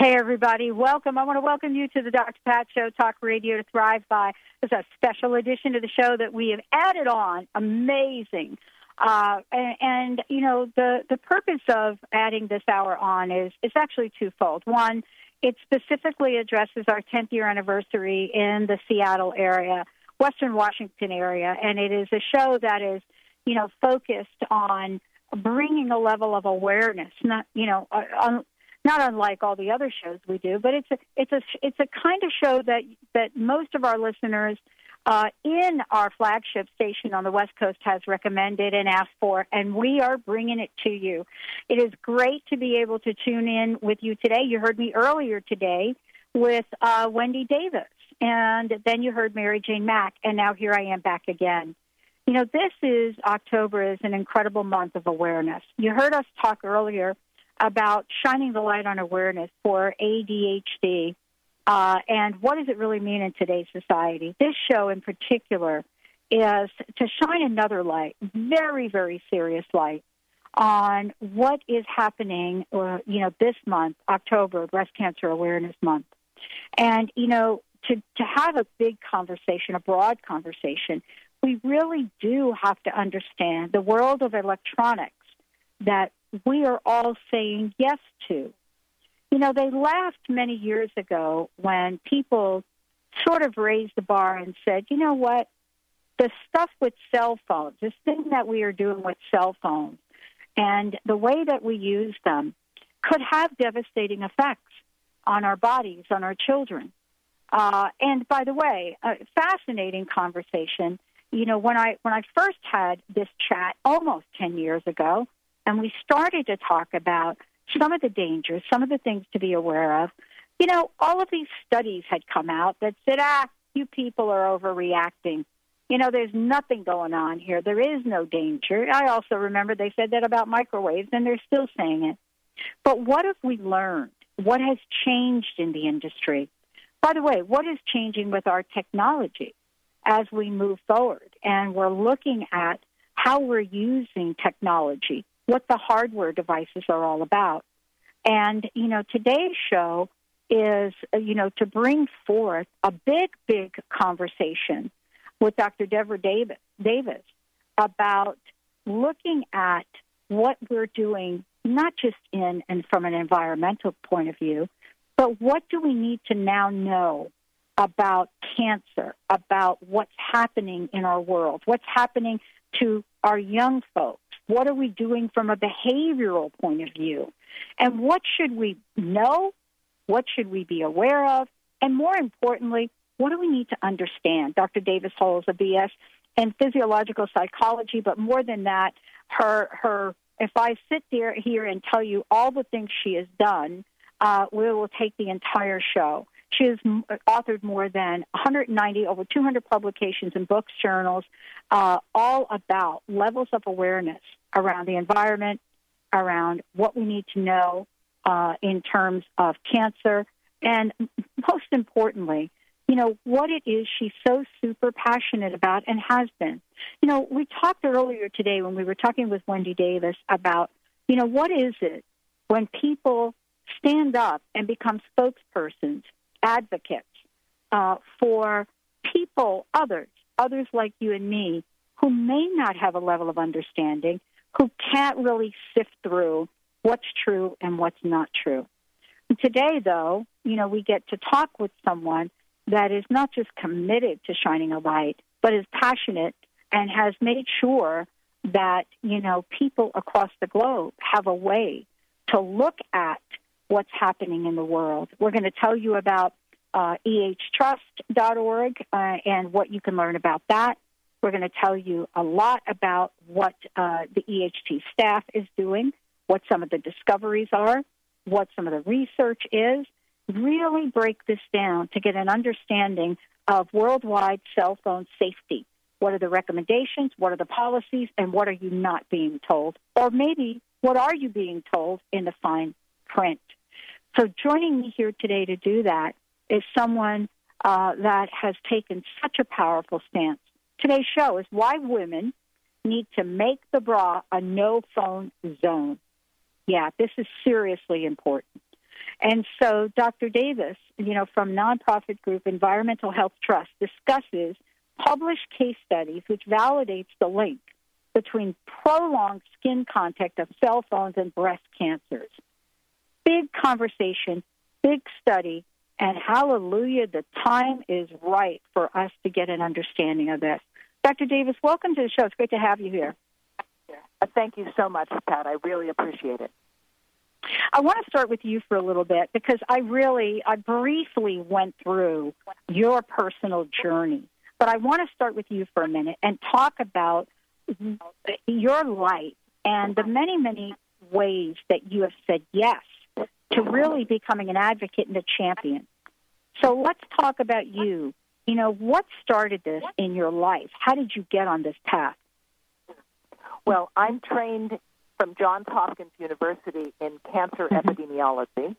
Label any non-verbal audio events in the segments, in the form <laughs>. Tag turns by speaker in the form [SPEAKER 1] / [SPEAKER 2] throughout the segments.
[SPEAKER 1] Hey, everybody. Welcome. I want to welcome you to the Dr. Pat Show, Talk Radio to Thrive By. It's a special edition to the show that we have added on. Amazing. Uh, and, and, you know, the, the purpose of adding this hour on is, is actually twofold. One, it specifically addresses our 10th year anniversary in the Seattle area, Western Washington area, and it is a show that is, you know, focused on bringing a level of awareness, not, you know, on, not unlike all the other shows we do, but it's a it's a it's a kind of show that that most of our listeners uh, in our flagship station on the West Coast has recommended and asked for, and we are bringing it to you. It is great to be able to tune in with you today. You heard me earlier today with uh, Wendy Davis, and then you heard Mary Jane Mack, and now here I am back again. You know, this is October is an incredible month of awareness. You heard us talk earlier about shining the light on awareness for ADHD uh, and what does it really mean in today's society. This show in particular is to shine another light, very, very serious light on what is happening, uh, you know, this month, October, Breast Cancer Awareness Month. And, you know, to, to have a big conversation, a broad conversation, we really do have to understand the world of electronics that we are all saying yes to. You know, they laughed many years ago when people sort of raised the bar and said, you know what? The stuff with cell phones, this thing that we are doing with cell phones, and the way that we use them could have devastating effects on our bodies, on our children. Uh, and by the way, a fascinating conversation. You know, when I when I first had this chat almost ten years ago, and we started to talk about some of the dangers, some of the things to be aware of. You know, all of these studies had come out that said, ah, you people are overreacting. You know, there's nothing going on here. There is no danger. I also remember they said that about microwaves, and they're still saying it. But what have we learned? What has changed in the industry? By the way, what is changing with our technology as we move forward? And we're looking at how we're using technology what the hardware devices are all about. And, you know, today's show is, uh, you know, to bring forth a big, big conversation with Dr. Devra Davis, Davis about looking at what we're doing, not just in and from an environmental point of view, but what do we need to now know about cancer, about what's happening in our world, what's happening to our young folks, what are we doing from a behavioral point of view? And what should we know? What should we be aware of? And more importantly, what do we need to understand? Dr. Davis holds a BS in physiological psychology, but more than that, her her if I sit there here and tell you all the things she has done, uh, we will take the entire show. She has authored more than 190, over 200 publications in books, journals, uh, all about levels of awareness around the environment, around what we need to know uh, in terms of cancer, and most importantly, you know, what it is she's so super passionate about and has been. You know, we talked earlier today when we were talking with Wendy Davis about, you know, what is it when people stand up and become spokespersons, advocates uh, for people, others, others like you and me, who may not have a level of understanding, who can't really sift through what's true and what's not true. Today, though, you know, we get to talk with someone that is not just committed to shining a light, but is passionate and has made sure that, you know, people across the globe have a way to look at what's happening in the world. We're going to tell you about uh, ehtrust.org uh, and what you can learn about that. We're going to tell you a lot about what uh, the EHT staff is doing, what some of the discoveries are, what some of the research is. Really break this down to get an understanding of worldwide cell phone safety. What are the recommendations? What are the policies? And what are you not being told? Or maybe what are you being told in the fine print? So joining me here today to do that is someone uh, that has taken such a powerful stance. Today's show is why women need to make the bra a no phone zone. Yeah, this is seriously important. And so Dr. Davis, you know, from nonprofit group Environmental Health Trust discusses published case studies which validates the link between prolonged skin contact of cell phones and breast cancers. Big conversation, big study, and hallelujah, the time is right for us to get an understanding of this. Dr. Davis, welcome to the show. It's great to have you here.
[SPEAKER 2] Thank you so much, Pat. I really appreciate it.
[SPEAKER 1] I want to start with you for a little bit because I really, I briefly went through your personal journey, but I want to start with you for a minute and talk about your life and the many, many ways that you have said yes to really becoming an advocate and a champion. So let's talk about you. You know, what started this in your life? How did you get on this path?
[SPEAKER 2] Well, I'm trained from Johns Hopkins University in cancer mm-hmm. epidemiology, and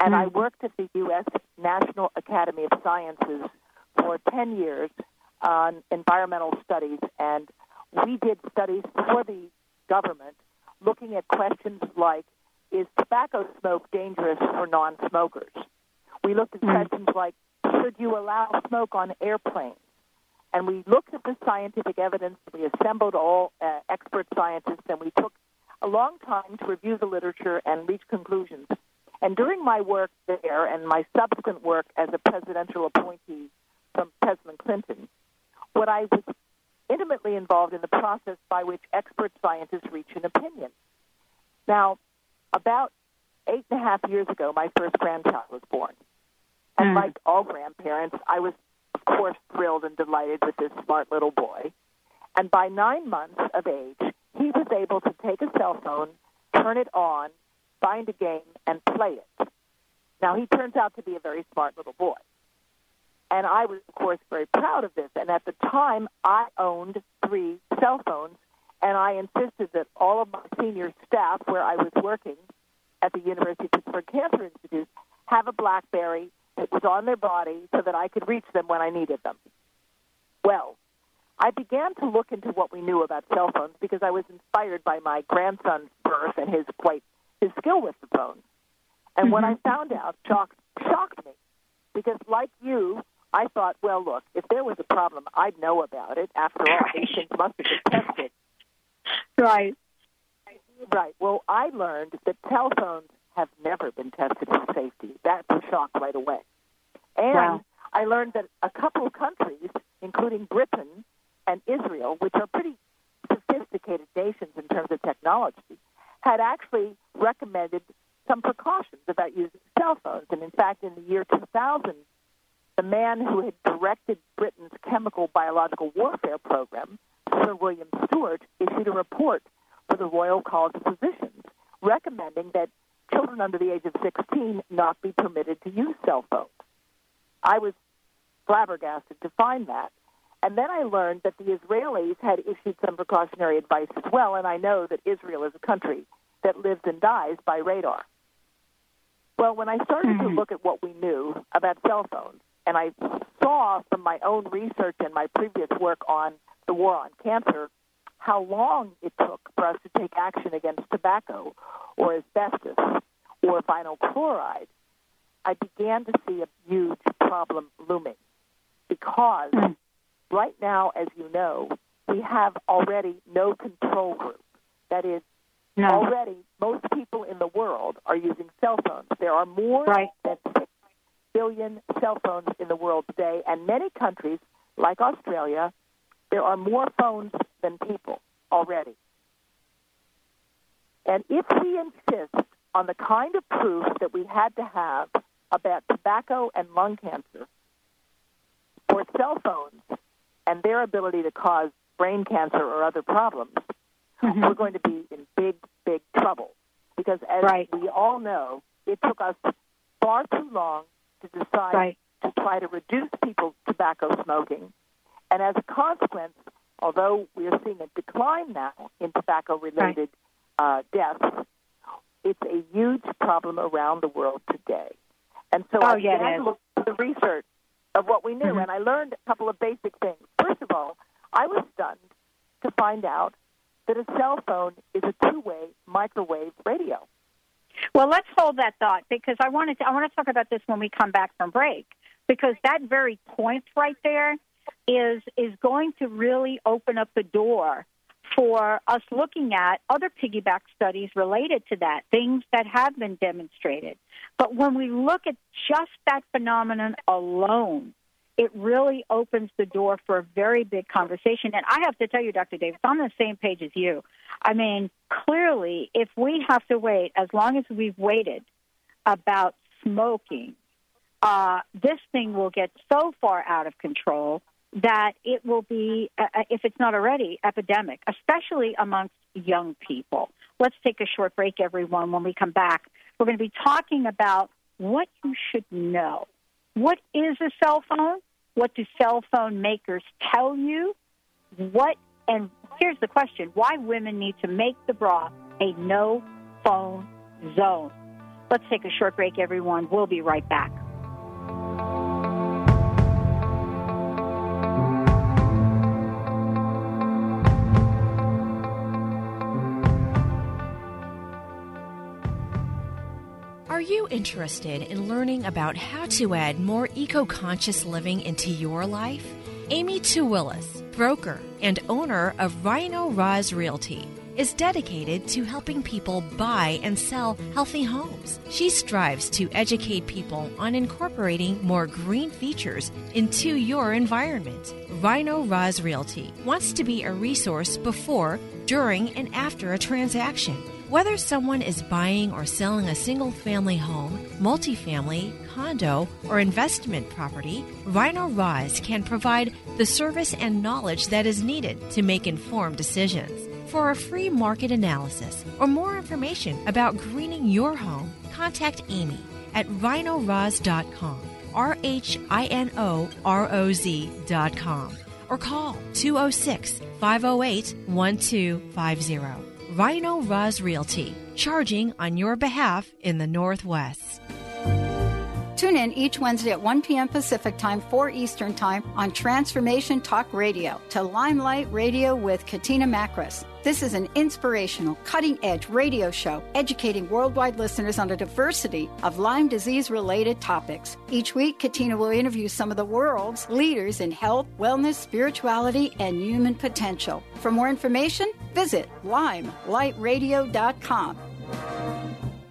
[SPEAKER 2] mm-hmm. I worked at the U.S. National Academy of Sciences for 10 years on environmental studies, and we did studies for the government looking at questions like is tobacco smoke dangerous for non smokers? We looked at mm-hmm. questions like should you allow smoke on airplanes? And we looked at the scientific evidence. We assembled all uh, expert scientists, and we took a long time to review the literature and reach conclusions. And during my work there and my subsequent work as a presidential appointee from President Clinton, what I was intimately involved in the process by which expert scientists reach an opinion. Now, about eight and a half years ago, my first grandchild was born. And mm. like all grandparents, I was, of course, thrilled and delighted with this smart little boy. And by nine months of age, he was able to take a cell phone, turn it on, find a game, and play it. Now, he turns out to be a very smart little boy. And I was, of course, very proud of this. And at the time, I owned three cell phones, and I insisted that all of my senior staff, where I was working at the University of Pittsburgh Cancer Institute, have a BlackBerry that was on their body so that I could reach them when I needed them. Well, I began to look into what we knew about cell phones because I was inspired by my grandson's birth and his quite his skill with the phone. And mm-hmm. what I found out shocked shocked me because, like you, I thought, well, look, if there was a problem, I'd know about it. After all, <laughs> these things must have been tested.
[SPEAKER 1] Right.
[SPEAKER 2] Right. Well, I learned that telephones have never been tested for safety. That was shock right away. And wow. I learned that a couple of countries, including Britain and Israel, which are pretty sophisticated nations in terms of technology, had actually recommended some precautions about using cell phones. And in fact, in the year 2000, the man who had directed Britain's chemical biological warfare program, Sir William Stewart, issued a report for the Royal College of Physicians recommending that children under the age of 16 not be permitted to use cell phones. I was flabbergasted to find that. And then I learned that the Israelis had issued some precautionary advice as well, and I know that Israel is a country that lives and dies by radar. Well, when I started mm-hmm. to look at what we knew about cell phones, and I saw from my own research and my previous work on the war on cancer how long it took for us to take action against tobacco or asbestos or vinyl chloride, I began to see a huge problem looming because mm. right now, as you know, we have already no control group. That is,
[SPEAKER 1] No.
[SPEAKER 2] already most people in the world are using cell phones. There are more
[SPEAKER 1] Right.
[SPEAKER 2] than six billion cell phones in the world today, and many countries, like Australia, there are more phones than people already. And if we insist on the kind of proof that we had to have about tobacco and lung cancer for cell phones and their ability to cause brain cancer or other problems,
[SPEAKER 1] Mhm.
[SPEAKER 2] we're going to be in big, big trouble. Because as
[SPEAKER 1] Right.
[SPEAKER 2] we all know, it took us far too long to decide
[SPEAKER 1] Right.
[SPEAKER 2] to try to reduce people's tobacco smoking. And as a consequence, although we are seeing a decline now in tobacco related uh, deaths, it's a huge problem around the world today. And so
[SPEAKER 1] Oh,
[SPEAKER 2] I
[SPEAKER 1] yeah,
[SPEAKER 2] began to look at the research of what we knew,
[SPEAKER 1] Mhm.
[SPEAKER 2] and I learned a couple of basic things. First of all, I was stunned to find out that a cell phone is a two-way microwave radio.
[SPEAKER 1] Well, let's hold that thought because I wanted to, I want to talk about this when we come back from break because that very point right there is is going to really open up the door for us looking at other piggyback studies related to that, things that have been demonstrated. But when we look at just that phenomenon alone, it really opens the door for a very big conversation. And I have to tell you, Dr. Davis, I'm on the same page as you. I mean, clearly, if we have to wait as long as we've waited about smoking, uh, this thing will get so far out of control that it will be, uh, if it's not already, epidemic, especially amongst young people. Let's take a short break, everyone. When we come back, we're going to be talking about what you should know. What is a cell phone? What do cell phone makers tell you? What and here's the question: Why women need to make the bra a no phone zone? Let's take a short break, everyone. We'll be right back.
[SPEAKER 3] Are you interested in learning about how to add more eco conscious living into your life? Amy Tu Willis, broker and owner of Rhino Roz Realty, is dedicated to helping people buy and sell healthy homes. She strives to educate people on incorporating more green features into your environment. Rhino Roz Realty wants to be a resource before, during, and after a transaction. Whether someone is buying or selling a single family home, multifamily, condo, or investment property, Rhino Roz can provide the service and knowledge that is needed to make informed decisions. For a free market analysis or more information about greening your home, contact Amy at rhinoroz.com, R H I N O R O Z.com, or call 206 508 1250. Rhino Roz Realty, charging on your behalf in the Northwest.
[SPEAKER 4] Tune in each Wednesday at 1 p.m. Pacific Time, 4 Eastern Time on Transformation Talk Radio to Limelight Radio with Katina Makris. This is an inspirational, cutting edge radio show educating worldwide listeners on a diversity of Lyme disease related topics. Each week, Katina will interview some of the world's leaders in health, wellness, spirituality, and human potential. For more information, visit limelightradio.com.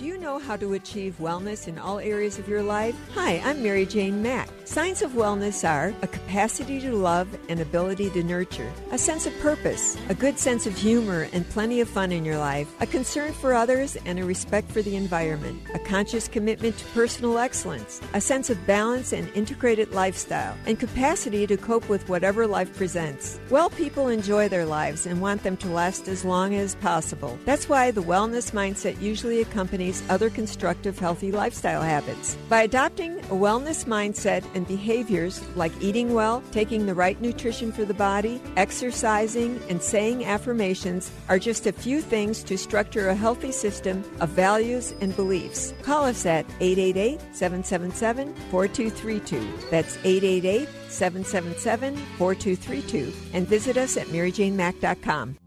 [SPEAKER 5] Do you know how to achieve wellness in all areas of your life? Hi, I'm Mary Jane Mack. Signs of wellness are a capacity to love and ability to nurture, a sense of purpose, a good sense of humor and plenty of fun in your life, a concern for others and a respect for the environment, a conscious commitment to personal excellence, a sense of balance and integrated lifestyle, and capacity to cope with whatever life presents. Well people enjoy their lives and want them to last as long as possible. That's why the wellness mindset usually accompanies other constructive, healthy lifestyle habits. By adopting a wellness mindset and behaviors like eating well, taking the right nutrition for the body, exercising, and saying affirmations are just a few things to structure a healthy system of values and beliefs. Call us at 888 777 4232. That's 888 777 4232 and visit us at maryjanemack.com.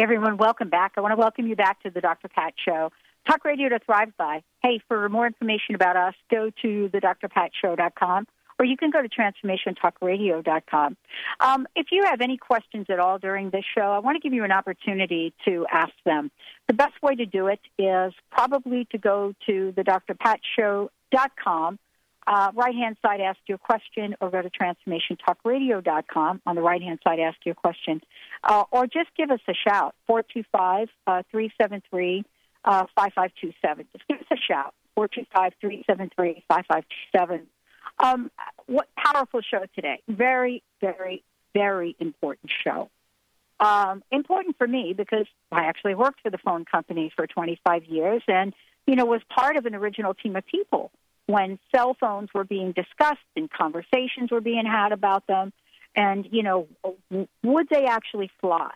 [SPEAKER 1] Hey, everyone, welcome back. I want to welcome you back to the Dr. Pat Show. Talk radio to thrive by. Hey, for more information about us, go to the drpatshow.com or you can go to transformationtalkradio.com. Um, if you have any questions at all during this show, I want to give you an opportunity to ask them. The best way to do it is probably to go to the drpatshow.com. Uh, right hand side, ask your question, or go to transformationtalkradio.com. On the right hand side, ask your question. Uh, or just give us a shout, 425 373 uh, 5527. Just give us a shout, 425 373 5527. Um, what powerful show today. Very, very, very important show. Um, important for me because I actually worked for the phone company for 25 years and, you know, was part of an original team of people when cell phones were being discussed and conversations were being had about them. And, you know, would they actually fly?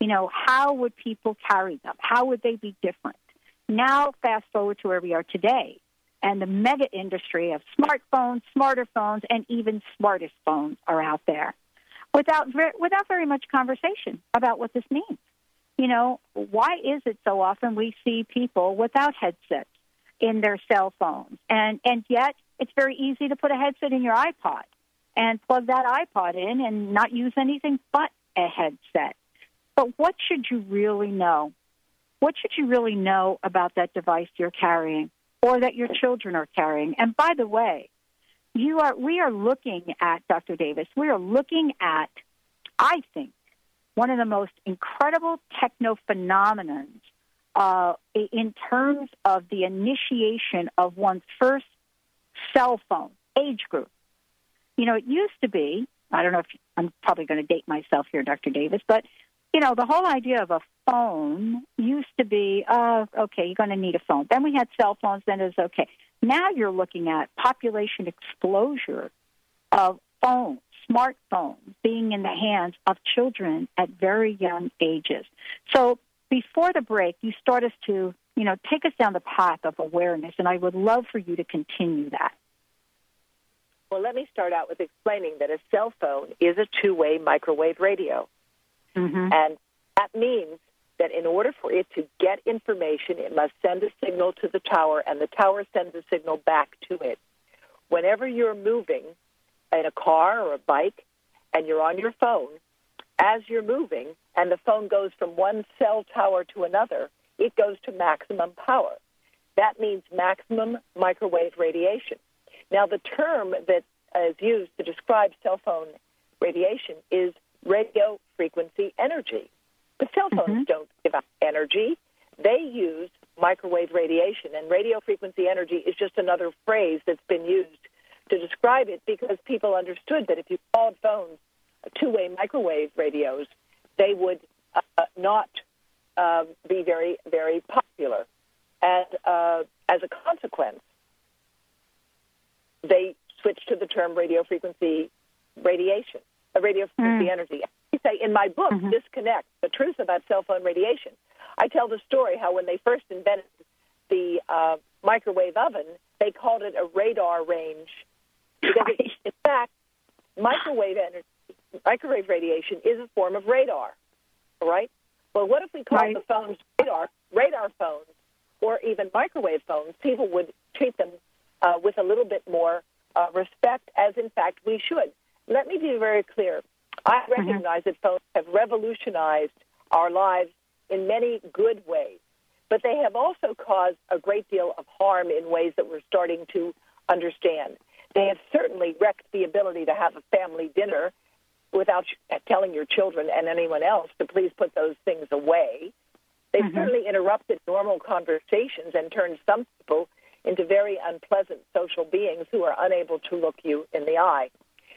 [SPEAKER 1] You know, how would people carry them? How would they be different? Now, fast forward to where we are today and the mega industry of smartphones, smarter phones, and even smartest phones are out there without without very much conversation about what this means. You know, why is it so often we see people without headsets in their cell phones, and and yet it's very easy to put a headset in your iPod and plug that iPod in and not use anything but a headset. But what should you really know? What should you really know about that device you're carrying? or that your children are carrying. And by the way, you are we are looking at Dr. Davis. We are looking at, I think, one of the most incredible techno phenomenons uh, in terms of the initiation of one's first cell phone age group. You know, it used to be. I don't know if I'm probably going to date myself here, Dr. Davis, but you know, the whole idea of a phone used to be, uh, okay, you're going to need a phone. Then we had cell phones, then it was okay. Now you're looking at population exposure of phones, smartphones being in the hands of children at very young ages. So before the break, you start us to, you know, take us down the path of awareness, and I would love for you to continue that.
[SPEAKER 6] Well, let me start out with explaining that a cell phone is a two way microwave radio. Mm-hmm. And that means that in order for it to get information, it must send a signal to the tower, and the tower sends a signal back to it. Whenever you're moving in a car or a bike and you're on your phone, as you're moving and the phone goes from one cell tower to another, it goes to maximum power. That means maximum microwave radiation. Now, the term that is used to describe cell phone radiation is radio frequency energy. But cell phones mm-hmm. don't give out energy. They use microwave radiation, and radio frequency energy is just another phrase that's been used to describe it because people understood that if you called phones two way microwave radios, they would uh, not uh, be very, very popular. And uh, as a consequence, they switched to the term radio frequency radiation a radio frequency mm. energy. I say in my book, mm-hmm. Disconnect, The Truth About Cell Phone Radiation, I tell the story how when they first invented the uh, microwave oven, they called it a radar range. Because it, in fact, microwave energy, microwave radiation is a form of radar, right? Well, what if we called right. the phones radar, radar phones, or even microwave phones? People would treat them uh, with a little bit more uh, respect, as in fact we should. Let me be very clear. I mm-hmm. recognize mm-hmm. that phones have revolutionized our lives in many good ways, but they have also caused a great deal of harm in ways that we're starting to understand. They have certainly wrecked the ability to have a family dinner without telling your children and anyone else to please put those things away. They've mm-hmm. certainly interrupted normal conversations and turned some people into very unpleasant social beings who are unable to look you in the eye.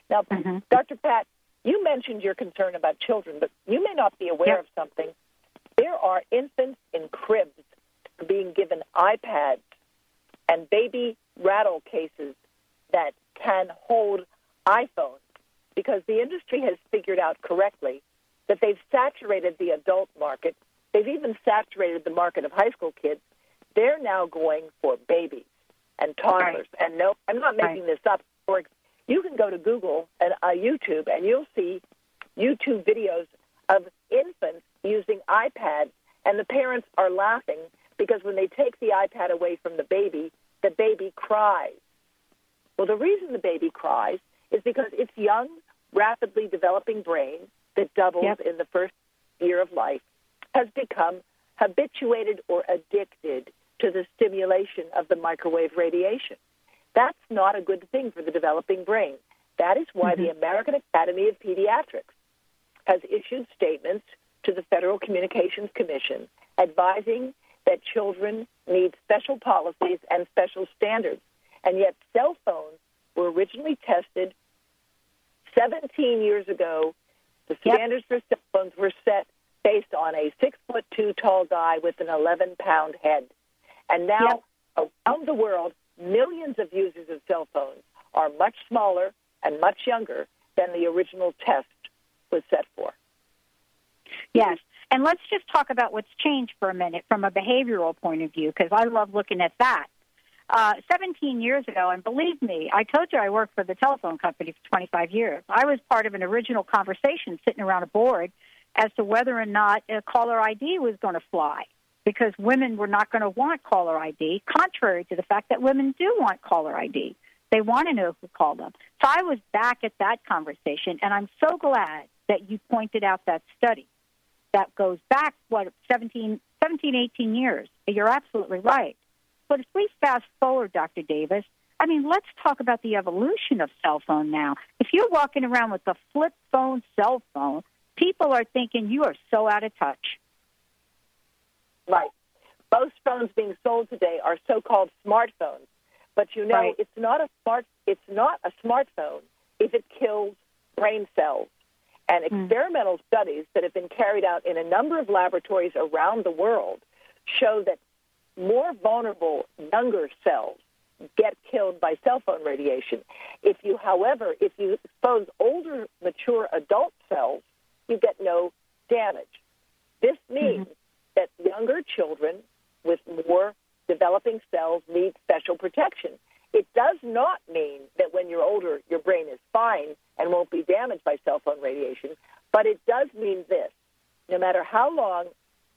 [SPEAKER 6] Now, mm-hmm. Dr. Pat, you mentioned your concern about children, but you may not be aware yep. of something. There are infants in cribs being given iPads and baby rattle cases that can hold iPhones because the industry has figured out correctly that they've saturated the adult market. They've even saturated the market of high school kids. They're now going for babies and toddlers. Right. And no, I'm not making right. this up. For you can go to Google and uh, YouTube, and you'll see YouTube videos of infants using iPads, and the parents are laughing because when they take the iPad away from the baby, the baby cries. Well, the reason the baby cries is because its young, rapidly developing brain that doubles yep. in the first year of life has become habituated or addicted to the stimulation of the microwave radiation. That's not a good thing for the developing brain. That is why mm-hmm. the American Academy of Pediatrics has issued statements to the Federal Communications Commission advising that children need special policies and special standards. And yet, cell phones were originally tested 17 years ago. The standards yep. for cell phones were set based on a six foot two tall guy with an 11 pound head. And now, yep. around the world, millions of users of cell phones are much smaller and much younger than the original test was set for.
[SPEAKER 1] Yes. And let's just talk about what's changed for a minute from a behavioral point of view, because I love looking at that. Uh, 17 years ago, and believe me, I told you I worked for the telephone company for 25 years. I was part of an original conversation sitting around a board as to whether or not a caller ID was going to fly because women were not going to want caller ID, contrary to the fact that women do want caller ID. They want to know who called them. So I was back at that conversation, and I'm so glad that you pointed out that study that goes back, what, 17, 17 18 years. You're absolutely right. But if we fast forward, Dr. Davis, I mean, let's talk about the evolution of cell phone now. If you're walking around with a flip phone cell phone, people are thinking you are so out of touch.
[SPEAKER 6] Right. Most phones being sold today are so-called smartphones, but you know right. it's not a smart. It's not a smartphone if it kills brain cells. And mm. experimental studies that have been carried out in a number of laboratories around the world show that more vulnerable younger cells get killed by cell phone radiation. If you, however, if you expose older, mature adult cells, you get no damage. This means mm-hmm that younger children with more developing cells need special protection. It does not mean that when you're older, your brain is fine and won't be damaged by cell phone radiation, but it does mean this. No matter how long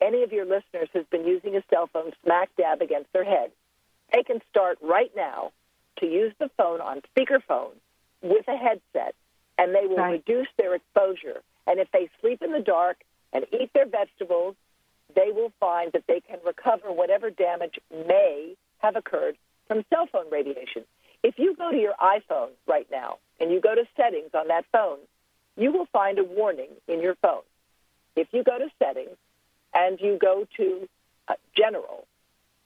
[SPEAKER 6] any of your listeners has been using a cell phone smack dab against their head, they can start right now to use the phone on speakerphone with a headset, and they will right. reduce their exposure. And if they sleep in the dark and eat their vegetables they will find that they can recover whatever damage may have occurred from cell phone radiation. If you go to your iPhone right now and you go to settings on that phone, you will find a warning in your phone. If you go to settings and you go to uh, general,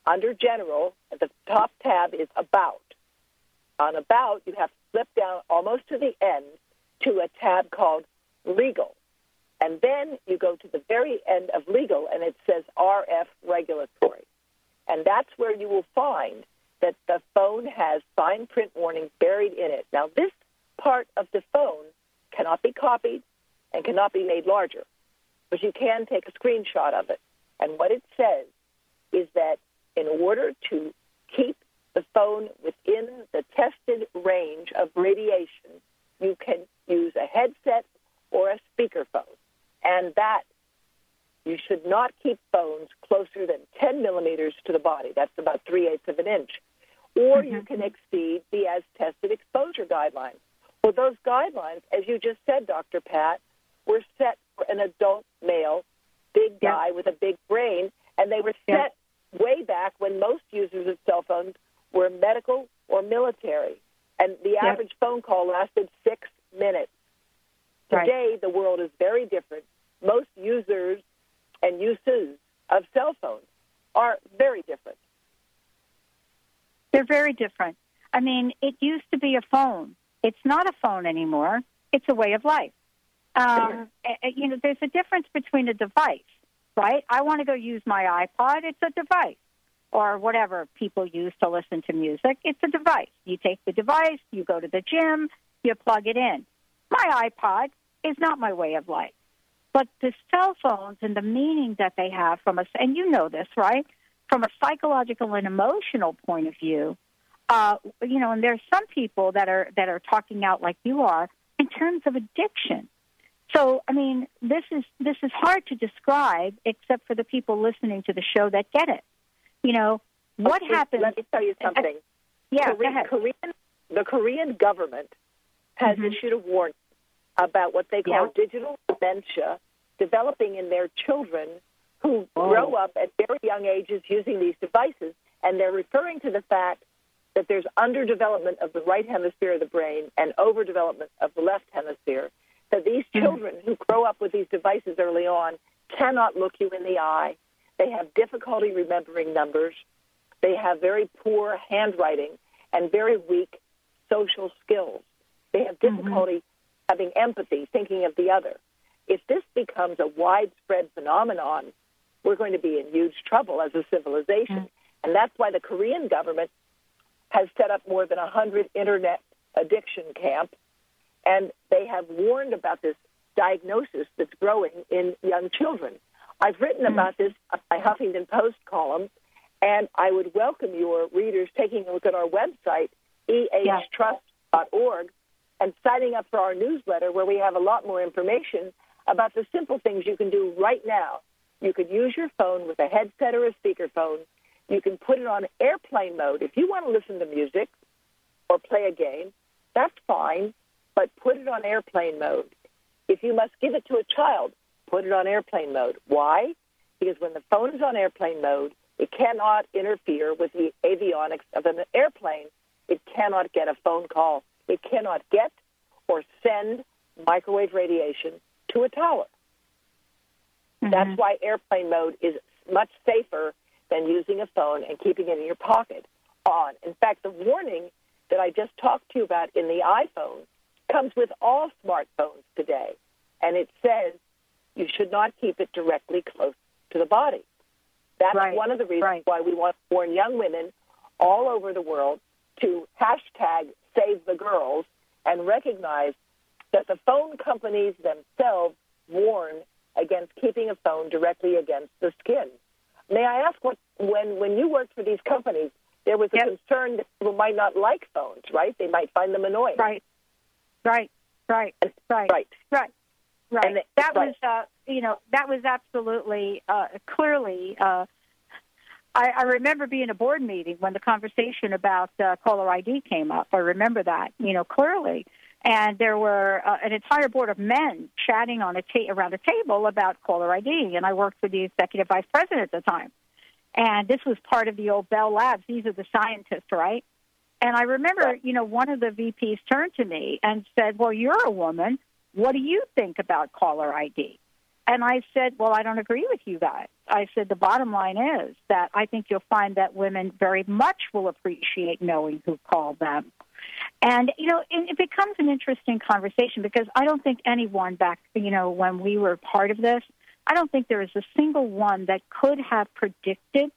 [SPEAKER 6] under general, the top tab is about. On about, you have to flip down almost to the end to a tab called legal. And then you go to the very end of legal and it says RF regulatory. And that's where you will find that the phone has fine print warnings buried in it. Now, this part of the phone cannot be copied and cannot be made larger, but you can take a screenshot of it. And what it says is that in order to keep the phone within the tested range of radiation, you can use a headset or a speakerphone and that you should not keep phones closer than 10 millimeters to the body. That's about three eighths of an inch. Or mm-hmm. you can exceed the as tested exposure guidelines. Well, those guidelines, as you just said, Dr. Pat, were set for an adult male, big guy with a big brain, and they were set way back when most users of cell phones were medical or military. And the average phone call lasted six minutes. Today, right. the world is very different most users and uses of cell phones are very different.
[SPEAKER 1] They're very different. I mean, it used to be a phone. It's not a phone anymore. It's a way of life. Um, you know, there's a difference between a device, right? I want to go use my iPod. It's a device. Or whatever people use to listen to music. It's a device. You take the device, you go to the gym, you plug it in. My iPod is not my way of life. But the cell phones and the meaning that they have from us, and you know this, right? From a psychological and emotional point of view, uh, you know, and there's some people that are that are talking out like you are in terms of addiction. So, I mean, this is this is hard to describe, except for the people listening to the show that get it. You know, what
[SPEAKER 6] okay,
[SPEAKER 1] happens?
[SPEAKER 6] Let me tell you something.
[SPEAKER 1] yeah,
[SPEAKER 6] Korean, Korean, the Korean government has
[SPEAKER 1] mm-hmm.
[SPEAKER 6] issued a warning about what they call
[SPEAKER 1] yeah.
[SPEAKER 6] digital dementia developing in their children who
[SPEAKER 1] oh.
[SPEAKER 6] grow up at very young ages using these devices, and they're referring to the fact that there's underdevelopment of the right hemisphere of the brain and overdevelopment of the left hemisphere. That these
[SPEAKER 1] mm-hmm.
[SPEAKER 6] children who grow up with these devices early on cannot look you in the eye. They have difficulty remembering numbers. They have very poor handwriting and very weak social skills. They have
[SPEAKER 1] Mm-hmm.
[SPEAKER 6] difficulty mm-hmm. having empathy, thinking of the other. If this becomes a widespread phenomenon, we're going to be in huge trouble as a civilization.
[SPEAKER 1] Mm-hmm.
[SPEAKER 6] And that's why the Korean government has set up more than 100 internet addiction camps, and they have warned about this diagnosis that's growing in young children. I've written
[SPEAKER 1] mm-hmm.
[SPEAKER 6] about this on my Huffington Post column, and I would welcome your readers taking a look at our website, ehtrust.org, and signing up for our newsletter where we have a lot more information about the simple things you can do right now. You could use your phone with a headset or a speakerphone. You can put it on airplane mode. If you want to listen to music or play a game, that's fine, but put it on airplane mode. If you must give it to a child, put it on airplane mode. Why? Because when the phone is on airplane mode, it cannot interfere with the avionics of an airplane. It cannot get a phone call. It cannot get or send microwave radiation to a tower. Mm-hmm. That's why airplane mode is much safer than using a phone and keeping it in your pocket on. In fact, the warning that I just talked to you about in the iPhone comes with all smartphones today. And it says you should not keep it directly close to the body. That's
[SPEAKER 1] right.
[SPEAKER 6] one of the reasons
[SPEAKER 1] right.
[SPEAKER 6] why we want to warn young women all over the world to hashtag save the girls and recognize that the phone companies themselves warn against keeping a phone directly against the skin. May I ask what when when you worked for these companies, there was a concern that people might not like phones, right? They might find them annoying.
[SPEAKER 1] Right. Right. Right. Right.
[SPEAKER 6] Right.
[SPEAKER 1] Right. Right.
[SPEAKER 6] They,
[SPEAKER 1] that
[SPEAKER 6] right.
[SPEAKER 1] was uh, you know, that was absolutely uh, clearly uh, I, I remember being a board meeting when the conversation about uh, caller ID came up. I remember that, you know, clearly. And there were uh, an entire board of men chatting on a ta- around a table about caller ID. And I worked with the executive vice president at the time. And this was part of the old Bell Labs. These are the scientists, right? And I remember, you know, one of the VPs turned to me and said, Well, you're a woman. What do you think about caller ID? And I said, Well, I don't agree with you guys. I said, The bottom line is that I think you'll find that women very much will appreciate knowing who called them. And, you know, it, it becomes an interesting conversation because I don't think anyone back, you know, when we were part of this, I don't think there is a single one that could have predicted,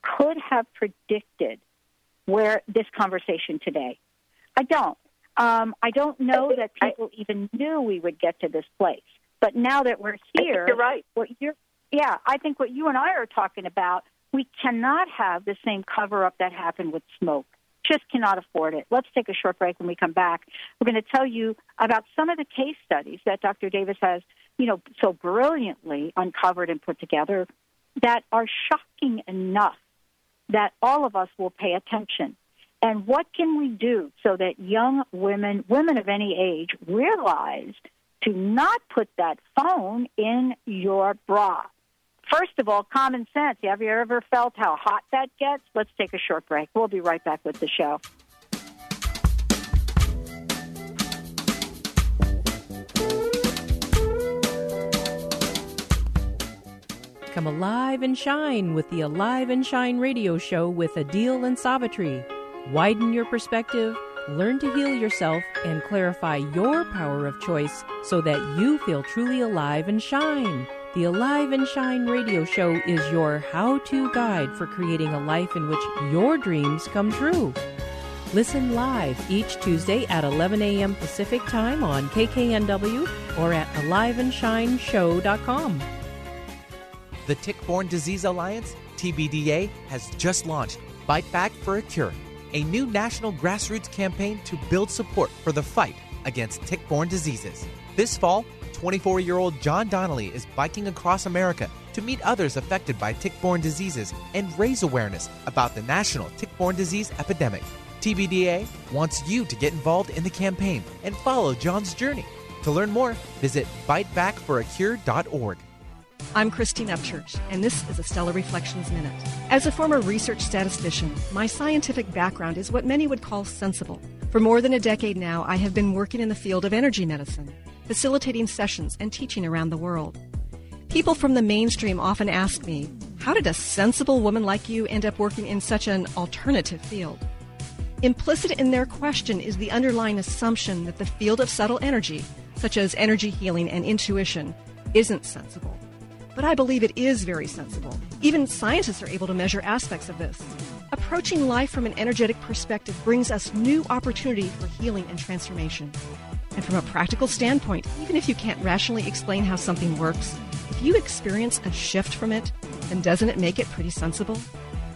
[SPEAKER 1] could have predicted where this conversation today. I don't. Um, I don't know that people even knew we would get to this place. But now that we're here,
[SPEAKER 6] you're right.
[SPEAKER 1] What you're, yeah, I think what you and I are talking about, we cannot have the same cover up that happened with smoke. Just cannot afford it. Let's take a short break when we come back. We're going to tell you about some of the case studies that Dr. Davis has, you know, so brilliantly uncovered and put together that are shocking enough that all of us will pay attention. And what can we do so that young women, women of any age, realize to not put that phone in your bra? First of all, common sense. Have you ever felt how hot that gets? Let's take a short break. We'll be right back with the show.
[SPEAKER 3] Come alive and shine with the Alive and Shine radio show with Adil and Savitri.
[SPEAKER 7] Widen your perspective, learn to heal yourself, and clarify your power of choice so that you feel truly alive and shine. The Alive and Shine radio show is your how to guide for creating a life in which your dreams come true. Listen live each Tuesday at 11 a.m. Pacific Time on KKNW or at aliveandshineshow.com.
[SPEAKER 8] The Tick-Borne Disease Alliance, TBDA, has just launched Bite Back for a Cure, a new national grassroots campaign to build support for the fight against tick-borne diseases. This fall, 24 year old John Donnelly is biking across America to meet others affected by tick borne diseases and raise awareness about the national tick borne disease epidemic. TBDA wants you to get involved in the campaign and follow John's journey. To learn more, visit bitebackforacure.org.
[SPEAKER 9] I'm Christine Upchurch, and this is a Stellar Reflections Minute. As a former research statistician, my scientific background is what many would call sensible. For more than a decade now, I have been working in the field of energy medicine facilitating sessions and teaching around the world. People from the mainstream often ask me, How did a sensible woman like you end up working in such an alternative field? Implicit in their question is the underlying assumption that the field of subtle energy, such as energy healing and intuition, isn't sensible. But I believe it is very sensible. Even scientists are able to measure aspects of this. Approaching life from an energetic perspective brings us new opportunity for healing and transformation. And from a practical standpoint, even if you can't rationally explain how something works, if you experience a shift from it, then doesn't it make it pretty sensible?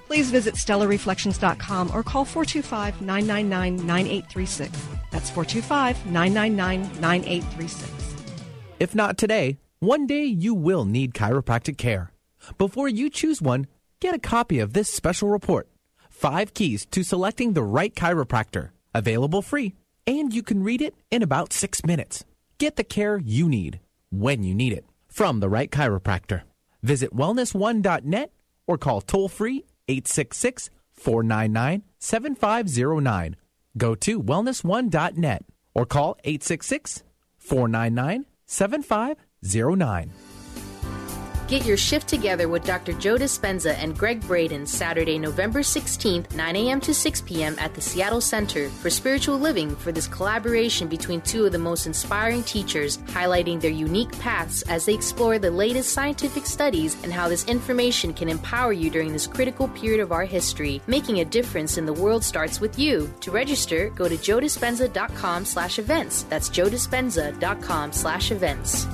[SPEAKER 9] Please visit stellarreflections.com or call 425 999 9836. That's 425 999 9836.
[SPEAKER 8] If not today, one day you will need chiropractic care. Before you choose one, get a copy of this special report Five Keys to Selecting the Right Chiropractor. Available free and you can read it in about six minutes. Get the care you need when you need it from the right chiropractor. Visit wellness1.net or call toll free 866 499 7509. Go to wellness1.net or call 866 499 7509.
[SPEAKER 10] Get your shift together with Dr. Joe Dispenza and Gregg Braden Saturday, November 16th, 9 a.m. to 6 p.m. at the Seattle Center for Spiritual Living for this collaboration between two of the most inspiring teachers, highlighting their unique paths as they explore the latest scientific studies and how this information can empower you during this critical period of our history. Making a difference in the world starts with you. To register, go to joedispenza.com slash events. That's joedispenza.com slash events.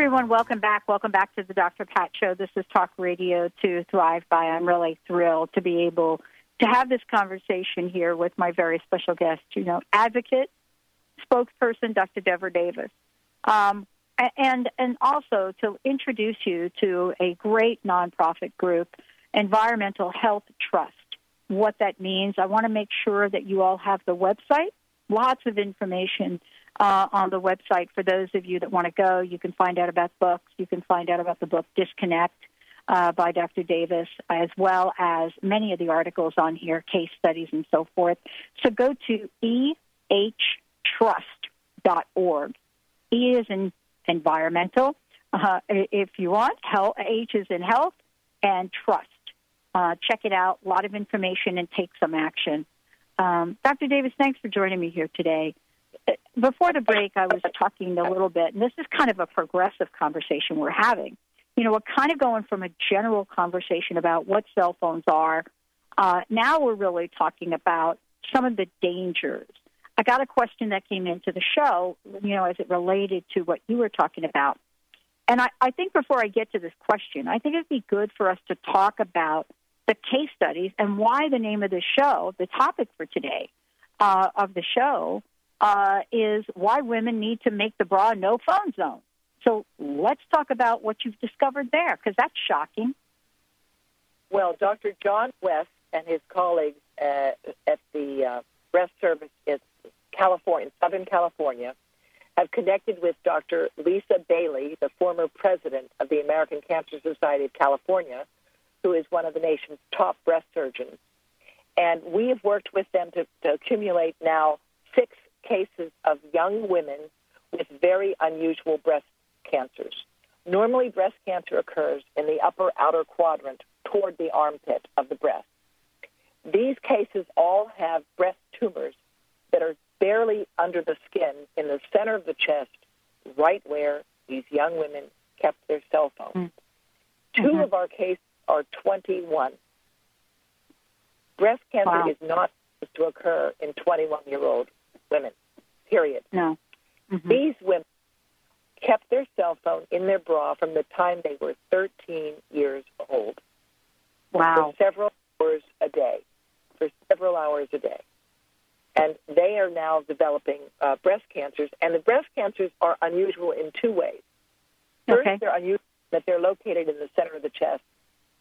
[SPEAKER 1] Everyone, welcome back. Welcome back to the Dr. Pat Show. This is Talk Radio to Thrive By. I'm really thrilled to be able to have this conversation here with my very special guest, you know, advocate, spokesperson, Dr. Devra Davis. Um, and, and also to introduce you to a great nonprofit group, Environmental Health Trust. What that means, I want to make sure that you all have the website, lots of information uh, on the website for those of you that want to go. You can find out about books. You can find out about the book Disconnect uh, by Dr. Davis, as well as many of the articles on here, case studies, and so forth. So go to ehtrust.org. E is in environmental, uh, if you want. Health, H is in health, and trust. Uh, check it out. A lot of information and take some action. Um, Dr. Davis, thanks for joining me here today before the break, I was talking a little bit, and this is kind of a progressive conversation we're having. You know, we're kind of going from a general conversation about what cell phones are. Uh, now we're really talking about some of the dangers. I got a question that came into the show, you know, as it related to what you were talking about. And I, I think before I get to this question, I think it'd be good for us to talk about the case studies and why the name of the show, the topic for today uh, of the show, uh, is why women need to make the bra no phone zone. So let's talk about what you've discovered there, because that's shocking.
[SPEAKER 6] Well, Dr. John West and his colleagues uh, at the uh, breast service in California, Southern California, have connected with Dr. Lisa Bailey, the former president of the American Cancer Society of California, who is one of the nation's top breast surgeons. And we have worked with them to, to accumulate now six cases of young women with very unusual breast cancers. Normally, breast cancer occurs in the upper outer quadrant toward the armpit of the breast. These cases all have breast tumors that are barely under the skin in the center of the chest, right where these young women kept their cell phones. Mm-hmm. 2 mm-hmm. of our cases are 21. Breast cancer
[SPEAKER 1] wow.
[SPEAKER 6] is not supposed to occur in 21 year old women, period.
[SPEAKER 1] No.
[SPEAKER 6] Mm-hmm. These women kept their cell phone in their bra from the time they were 13 years old.
[SPEAKER 1] Wow.
[SPEAKER 6] For several hours a day. For several hours a day. And they are now developing uh, breast cancers. And the breast cancers are unusual in two ways. First,
[SPEAKER 1] okay.
[SPEAKER 6] they're unusual that they're located in the center of the chest.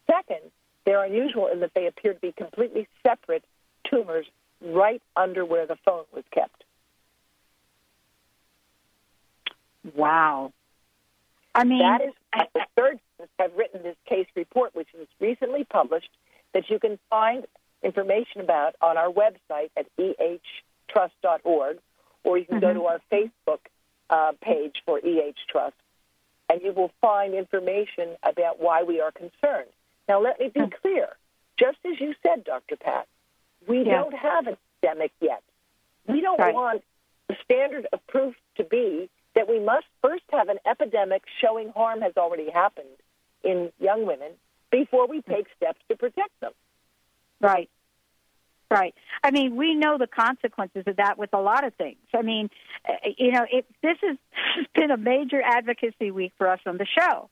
[SPEAKER 6] Second, they're unusual in that they appear to be completely separate tumors right under where the phone was kept.
[SPEAKER 1] Wow. I mean,
[SPEAKER 6] that is the surgeons have written this case report, which was recently published, that you can find information about on our website at ehtrust.org, or you can
[SPEAKER 1] mm-hmm.
[SPEAKER 6] go to our Facebook uh, page for EH Trust, and you will find information about why we are concerned. Now, let me be mm-hmm. clear. Just as you said, Dr. Pat, we
[SPEAKER 1] yeah.
[SPEAKER 6] don't have an epidemic yet. We don't
[SPEAKER 1] right.
[SPEAKER 6] want the standard of proof to be that we must first have an epidemic showing harm has already happened in young women before we take steps to protect them.
[SPEAKER 1] Right. Right. I mean, we know the consequences of that with a lot of things. I mean, eh, you know, it, this has <laughs> been a major advocacy week for us on the show.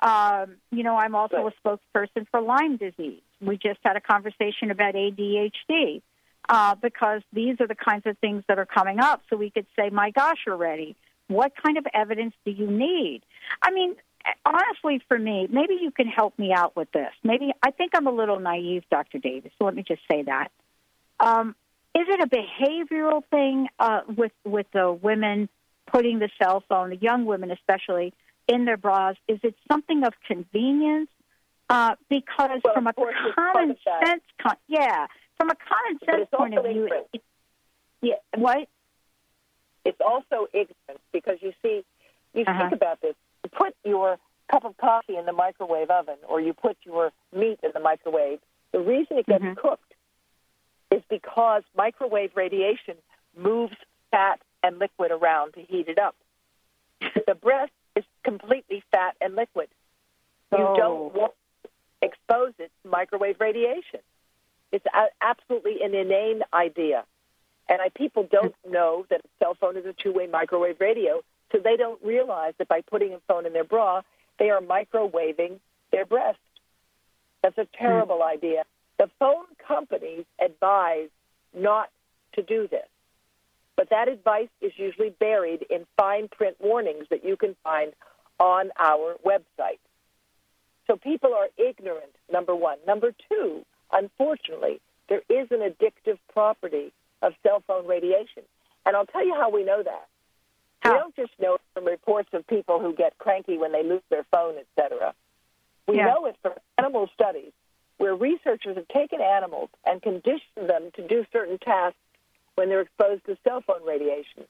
[SPEAKER 1] Um, you know, I'm also a spokesperson for Lyme disease. We just had a conversation about ADHD uh, because these are the kinds of things that are coming up. So we could say, my gosh, already, what kind of evidence do you need? I mean, honestly, for me, maybe you can help me out with this. Maybe I think I'm a little naive, Dr. Davis. So let me just say that. Um, is it a behavioral thing uh, with with the women putting the cell phone, the young women especially, in their bras? Is it something of convenience? Uh, because
[SPEAKER 6] well,
[SPEAKER 1] from a common sense, con- yeah, from a common sense point of view, it, yeah, what?
[SPEAKER 6] It's also ignorance because you see, you
[SPEAKER 1] uh-huh.
[SPEAKER 6] think about this. You put your cup of coffee in the microwave oven, or you put your meat in the microwave. The reason it gets
[SPEAKER 1] mm-hmm.
[SPEAKER 6] cooked is because microwave radiation moves fat and liquid around to heat it up. The breast is completely fat and liquid. You
[SPEAKER 1] oh.
[SPEAKER 6] don't want to expose it to microwave radiation. It's a, absolutely an inane idea. And I, people don't know that a cell phone is a two-way microwave radio, so they don't realize that by putting a phone in their bra, they are microwaving their breast. That's a terrible mm. idea. The phone companies advise not to do this, but that advice is usually buried in fine print warnings that you can find on our website. So people are ignorant, number one. Number two, unfortunately, there is an addictive property of cell phone radiation. And I'll tell you how we know that.
[SPEAKER 1] How?
[SPEAKER 6] We don't just know it from reports of people who get cranky when they lose their phone, etc. We
[SPEAKER 1] Yeah.
[SPEAKER 6] know it from animal studies where researchers have taken animals and conditioned them to do certain tasks when they're exposed to cell phone radiation.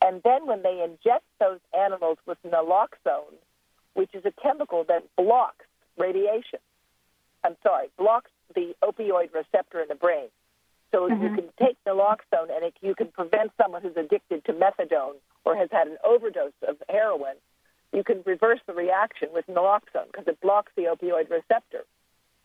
[SPEAKER 6] And then when they inject those animals with naloxone, which is a chemical that blocks radiation, I'm sorry, blocks the opioid receptor in the brain. So
[SPEAKER 1] Mhm.
[SPEAKER 6] you can take naloxone and it, you can prevent someone who's addicted to methadone or has had an overdose of heroin. You can reverse the reaction with naloxone because it blocks the opioid receptor.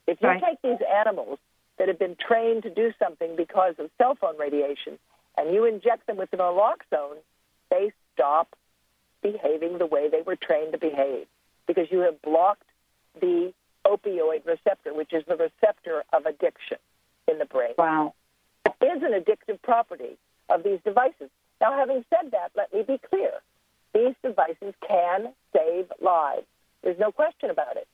[SPEAKER 6] If you
[SPEAKER 1] Right.
[SPEAKER 6] take these animals that have been trained to do something because of cell phone radiation and you inject them with naloxone, they stop behaving the way they were trained to behave because you have blocked the opioid receptor, which is the receptor of addiction in the brain.
[SPEAKER 1] Wow.
[SPEAKER 6] Is an addictive property of these devices. Now, having said that, let me be clear. These devices can save lives. There's no question about it.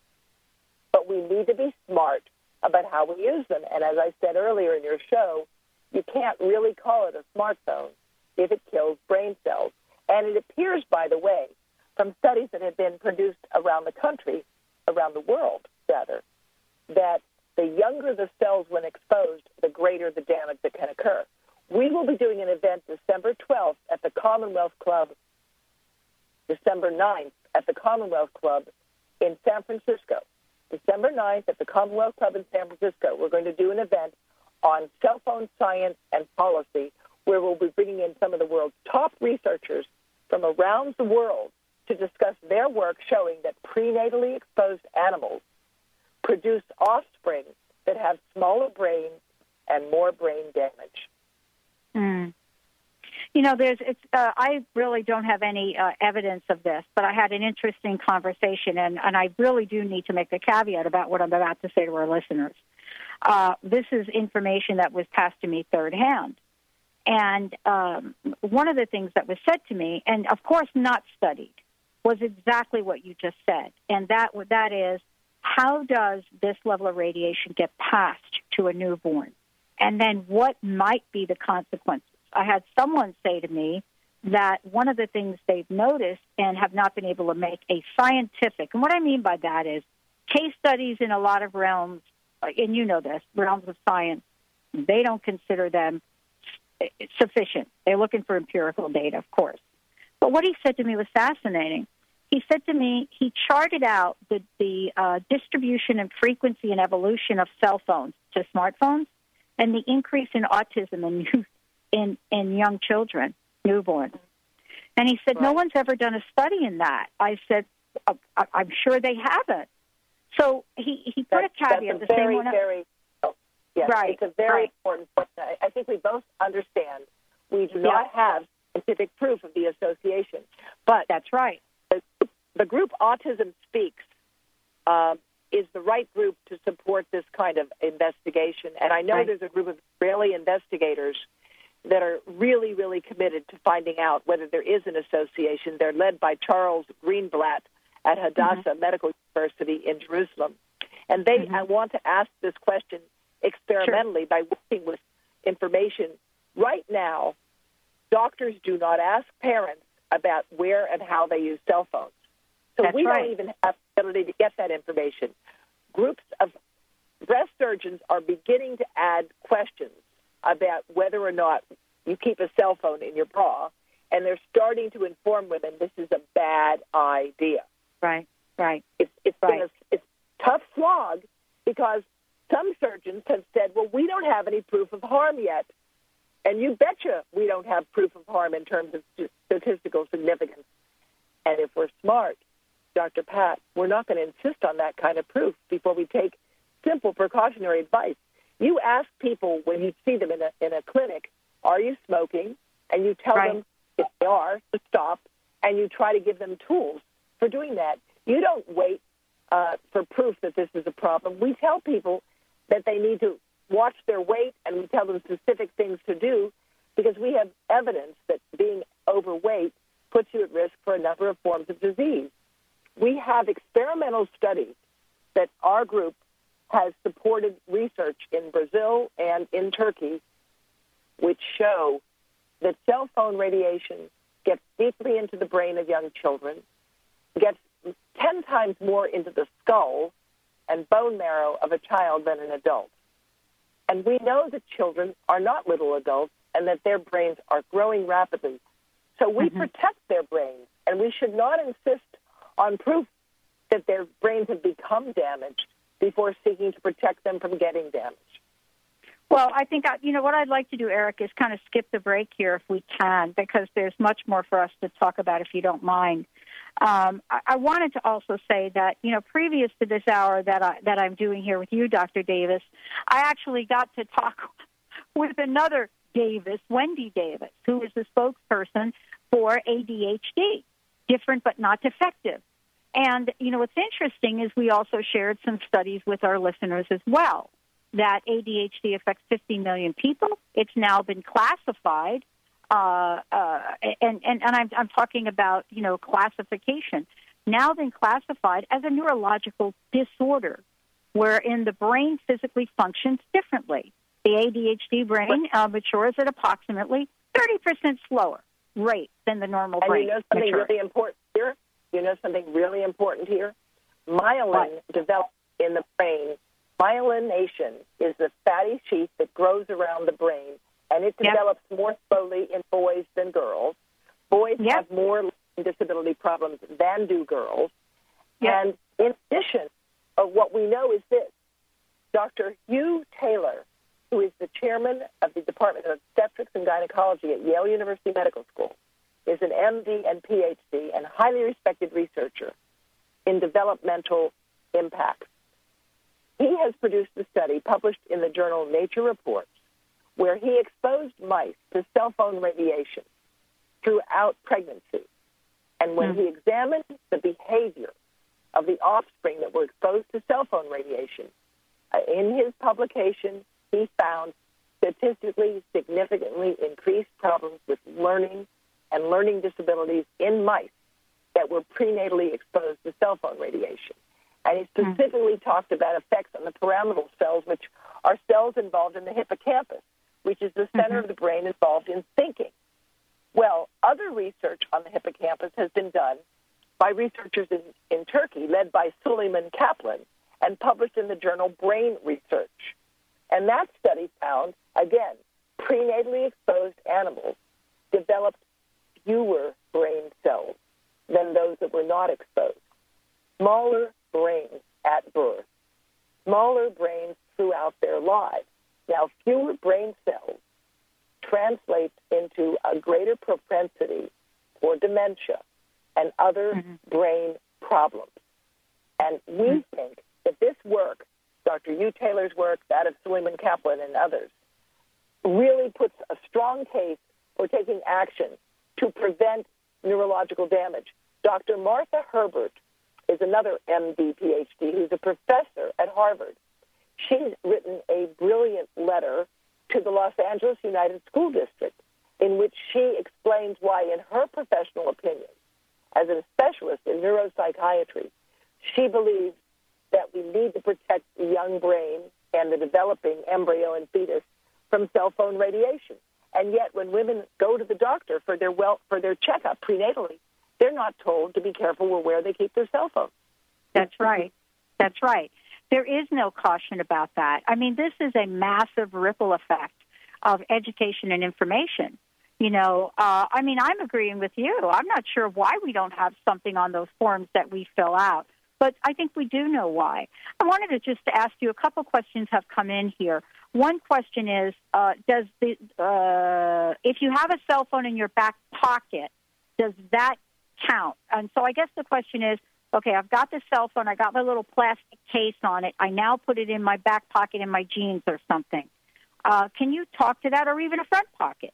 [SPEAKER 6] But we need to be smart about how we use them. And as I said earlier in your show, you can't really call it a smartphone if it kills brain cells. And it appears, by the way, from studies that have been produced around the country, around the world, rather, that the younger the cells when exposed, the greater the damage that can occur. we will be doing an event December 12th at the Commonwealth Club, December 9th at the Commonwealth Club in San Francisco. December 9th at the Commonwealth Club in San Francisco, we're going to do an event on cell phone science and policy where we'll be bringing in some of the world's top researchers from around the world to discuss their work showing that prenatally exposed animals produce offspring that have smaller brains and more brain damage.
[SPEAKER 1] Mm. You know, there's it's. Uh, I really don't have any uh, evidence of this, but I had an interesting conversation, and and I really do need to make a caveat about what I'm about to say to our listeners. Uh, this is information that was passed to me third hand, and um, one of the things that was said to me, and of course not studied, was exactly what you just said, and that that is how does this level of radiation get passed to a newborn? And then what might be the consequences? I had someone say to me that one of the things they've noticed and have not been able to make a scientific, and what I mean by that is case studies in a lot of realms, and you know this, realms of science, they don't consider them sufficient. They're looking for empirical data, of course. But what he said to me was fascinating he said to me he charted out the, the uh, distribution and frequency and evolution of cell phones to smartphones and the increase in autism in in, in young children, newborn. And he said, right. no one's ever done a study in that. I said, uh, I'm sure they haven't. So he, he put
[SPEAKER 6] that's,
[SPEAKER 1] a caveat.
[SPEAKER 6] That's a very, very, oh, yes,
[SPEAKER 1] right,
[SPEAKER 6] it's a very
[SPEAKER 1] right.
[SPEAKER 6] important point. I think we both understand we do not have scientific proof of the association. But
[SPEAKER 1] that's right
[SPEAKER 6] the group Autism Speaks uh, is the right group to support this kind of investigation. And I know
[SPEAKER 1] right.
[SPEAKER 6] there's a group of Israeli investigators that are really, really committed to finding out whether there is an association. They're led by Charles Greenblatt at Hadassah mm-hmm. Medical University in Jerusalem. And they,
[SPEAKER 1] mm-hmm.
[SPEAKER 6] I want to ask this question experimentally
[SPEAKER 1] sure.
[SPEAKER 6] by working with information. Right now, doctors do not ask parents about where and how they use cell phones. So
[SPEAKER 1] That's
[SPEAKER 6] we
[SPEAKER 1] right.
[SPEAKER 6] don't even have the ability to get that information. Groups of breast surgeons are beginning to add questions about whether or not you keep a cell phone in your bra, and they're starting to inform women this is a bad idea.
[SPEAKER 1] Right, right.
[SPEAKER 6] It's it's
[SPEAKER 1] right.
[SPEAKER 6] a it's tough slog because some surgeons have said, well, we don't have any proof of harm yet. And you betcha we don't have proof of harm in terms of statistical significance. And if we're smart, Dr. Pat, we're not going to insist on that kind of proof before we take simple precautionary advice. You ask people when you see them in a, in a clinic, are you smoking? And you tell
[SPEAKER 1] right.
[SPEAKER 6] them if they are to stop, and you try to give them tools for doing that. You don't wait uh, for proof that this is a problem. We tell people that they need to watch their weight, and we tell them specific things to do because we have evidence that being overweight puts you at risk for a number of forms of disease we have experimental studies that our group has supported research in Brazil and in Turkey, which show that cell phone radiation gets deeply into the brain of young children, gets 10 times more into the skull and bone marrow of a child than an adult. And we know that children are not little adults and that their brains are growing rapidly. So we mm-hmm. protect their brains, and we should not insist on proof that their brains have become damaged before seeking to protect them from getting damaged.
[SPEAKER 1] Well, I think, you know, what I'd like to do, Eric, is kind of skip the break here if we can, because there's much more for us to talk about if you don't mind. Um, I, I wanted to also say that, you know, previous to this hour that, I, that I'm doing here with you, Dr. Davis, I actually got to talk <laughs> with another Davis, Wendy Davis, who is the spokesperson for ADHD different but not defective. And, you know, what's interesting is we also shared some studies with our listeners as well that ADHD affects 50 million people. It's now been classified, uh, uh, and, and, and I'm, I'm talking about, you know, classification, now been classified as a neurological disorder wherein the brain physically functions differently. The ADHD brain uh, matures at approximately 30% slower rate than the normal
[SPEAKER 6] and
[SPEAKER 1] brain.
[SPEAKER 6] you know something
[SPEAKER 1] maturity.
[SPEAKER 6] really important here? You know something really important here? Myelin
[SPEAKER 1] what?
[SPEAKER 6] develops in the brain. Myelination is the fatty sheath that grows around the brain and it
[SPEAKER 1] Yep.
[SPEAKER 6] develops more slowly in boys than girls. Boys
[SPEAKER 1] Yep.
[SPEAKER 6] have more disability problems than do girls.
[SPEAKER 1] Yep.
[SPEAKER 6] And in addition, uh, what we know is this Dr. Hugh Taylor, who is the chairman of the Department of Obstetrics and Gynecology at Yale University Medical School, is an MD and PhD and highly respected researcher in developmental impacts. He has produced a study published in the journal Nature Reports where he exposed mice to cell phone radiation throughout pregnancy. And when he examined the behavior of the offspring that were exposed to cell phone radiation, uh, in his publication, he found statistically significantly increased problems with learning and learning disabilities in mice that were prenatally exposed to cell phone radiation. And he hmm. specifically talked about effects on the pyramidal cells, which are cells involved in the hippocampus, which is the hmm. center of the brain involved in thinking. Well, other research on the hippocampus has been done by researchers in, in Turkey, led by Suleiman Kaplan, and published in the journal Brain Research. And that study found, again, prenatally exposed animals developed fewer brain cells than those that were not exposed. Smaller brains at birth, smaller brains throughout their lives. Now, fewer brain cells translates into a greater propensity for dementia and other mm-hmm. brain problems. And we mm-hmm. think that this work, Dr. Hugh Taylor's work, that of Suleiman Kaplan and others, really puts a strong case for taking action to prevent neurological damage. Dr. Martha Herbert is another MD, PhD, who's a professor at Harvard. She's written a brilliant letter to the Los Angeles Unified School District in which she explains why, in her professional opinion, as a specialist in neuropsychiatry, she believes that we need to protect the young brain and the developing embryo and fetus from cell phone radiation. And yet, when women go to the doctor for their well for their checkup prenatally, they're not told to be careful with where they keep their cell phone.
[SPEAKER 1] That's right. That's right. There is no caution about that. I mean, this is a massive ripple effect of education and information. You know, uh, I mean, I'm agreeing with you. I'm not sure why we don't have something on those forms that we fill out, but I think we do know why. I wanted to just ask you a couple questions have come in here. One question is, uh, does the uh, if you have a cell phone in your back pocket, does that count? And so I guess the question is, okay, I've got the cell phone, I got my little plastic case on it, I now put it in my back pocket in my jeans or something. Uh, can you talk to that, or even a front pocket?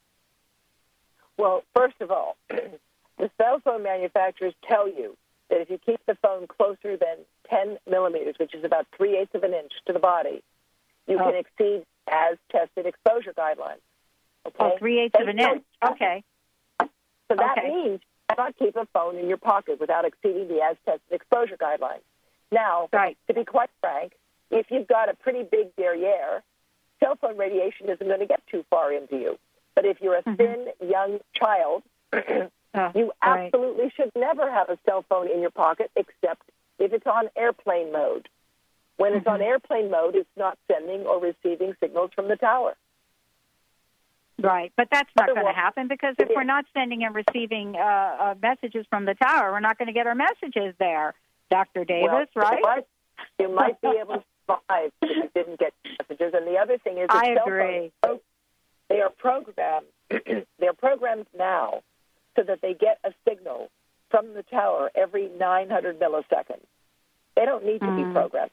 [SPEAKER 6] Well, first of all, <clears throat> the cell phone manufacturers tell you that if you keep the phone closer than 10 millimeters, which is about three eighths of an inch to the body, you
[SPEAKER 1] Oh.
[SPEAKER 6] can exceed as tested exposure guidelines. Oh, okay?
[SPEAKER 1] Oh, three eighths of an inch. Okay.
[SPEAKER 6] So that
[SPEAKER 1] Okay.
[SPEAKER 6] means you cannot keep a phone in your pocket without exceeding the as tested exposure guidelines. Now,
[SPEAKER 1] Right.
[SPEAKER 6] to be quite frank, if you've got a pretty big derriere, cell phone radiation isn't going to get too far into you. But if you're a mm-hmm. thin young child, <clears throat>
[SPEAKER 1] Oh,
[SPEAKER 6] you
[SPEAKER 1] right.
[SPEAKER 6] absolutely should never have a cell phone in your pocket except if it's on airplane mode. When it's on airplane mode, it's not sending or receiving signals from the tower.
[SPEAKER 1] Right, but that's not going to happen because if we're not sending and receiving uh, uh, messages from the tower, we're not going to get our messages there, Dr. Davis,
[SPEAKER 6] well,
[SPEAKER 1] right?
[SPEAKER 6] You might, you might be able to <laughs> survive if you didn't get messages. And the other thing is,
[SPEAKER 1] I agree.
[SPEAKER 6] phones, they are programmed. <clears throat> they're programmed now so that they get a signal from the tower every 900 milliseconds. They don't need to be programmed.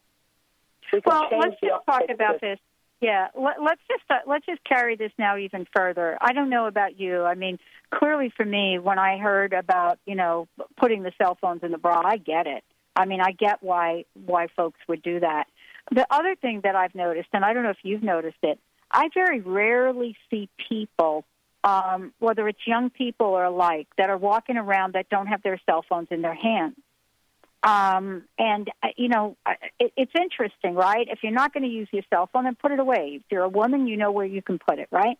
[SPEAKER 6] We
[SPEAKER 1] Mm. Well, let's just talk about
[SPEAKER 6] system.
[SPEAKER 1] this. Yeah, let, let's just uh, let's just carry this now even further. I don't know about you. I mean, clearly for me, when I heard about you know putting the cell phones in the bra, I get it. I mean, I get why why folks would do that. The other thing that I've noticed, and I don't know if you've noticed it, I very rarely see people, um, whether it's young people or alike, that are walking around that don't have their cell phones in their hands. Um, and uh, you know, uh, it, it's interesting, right? If you're not going to use your cell phone, then put it away. If you're a woman, you know where you can put it, right?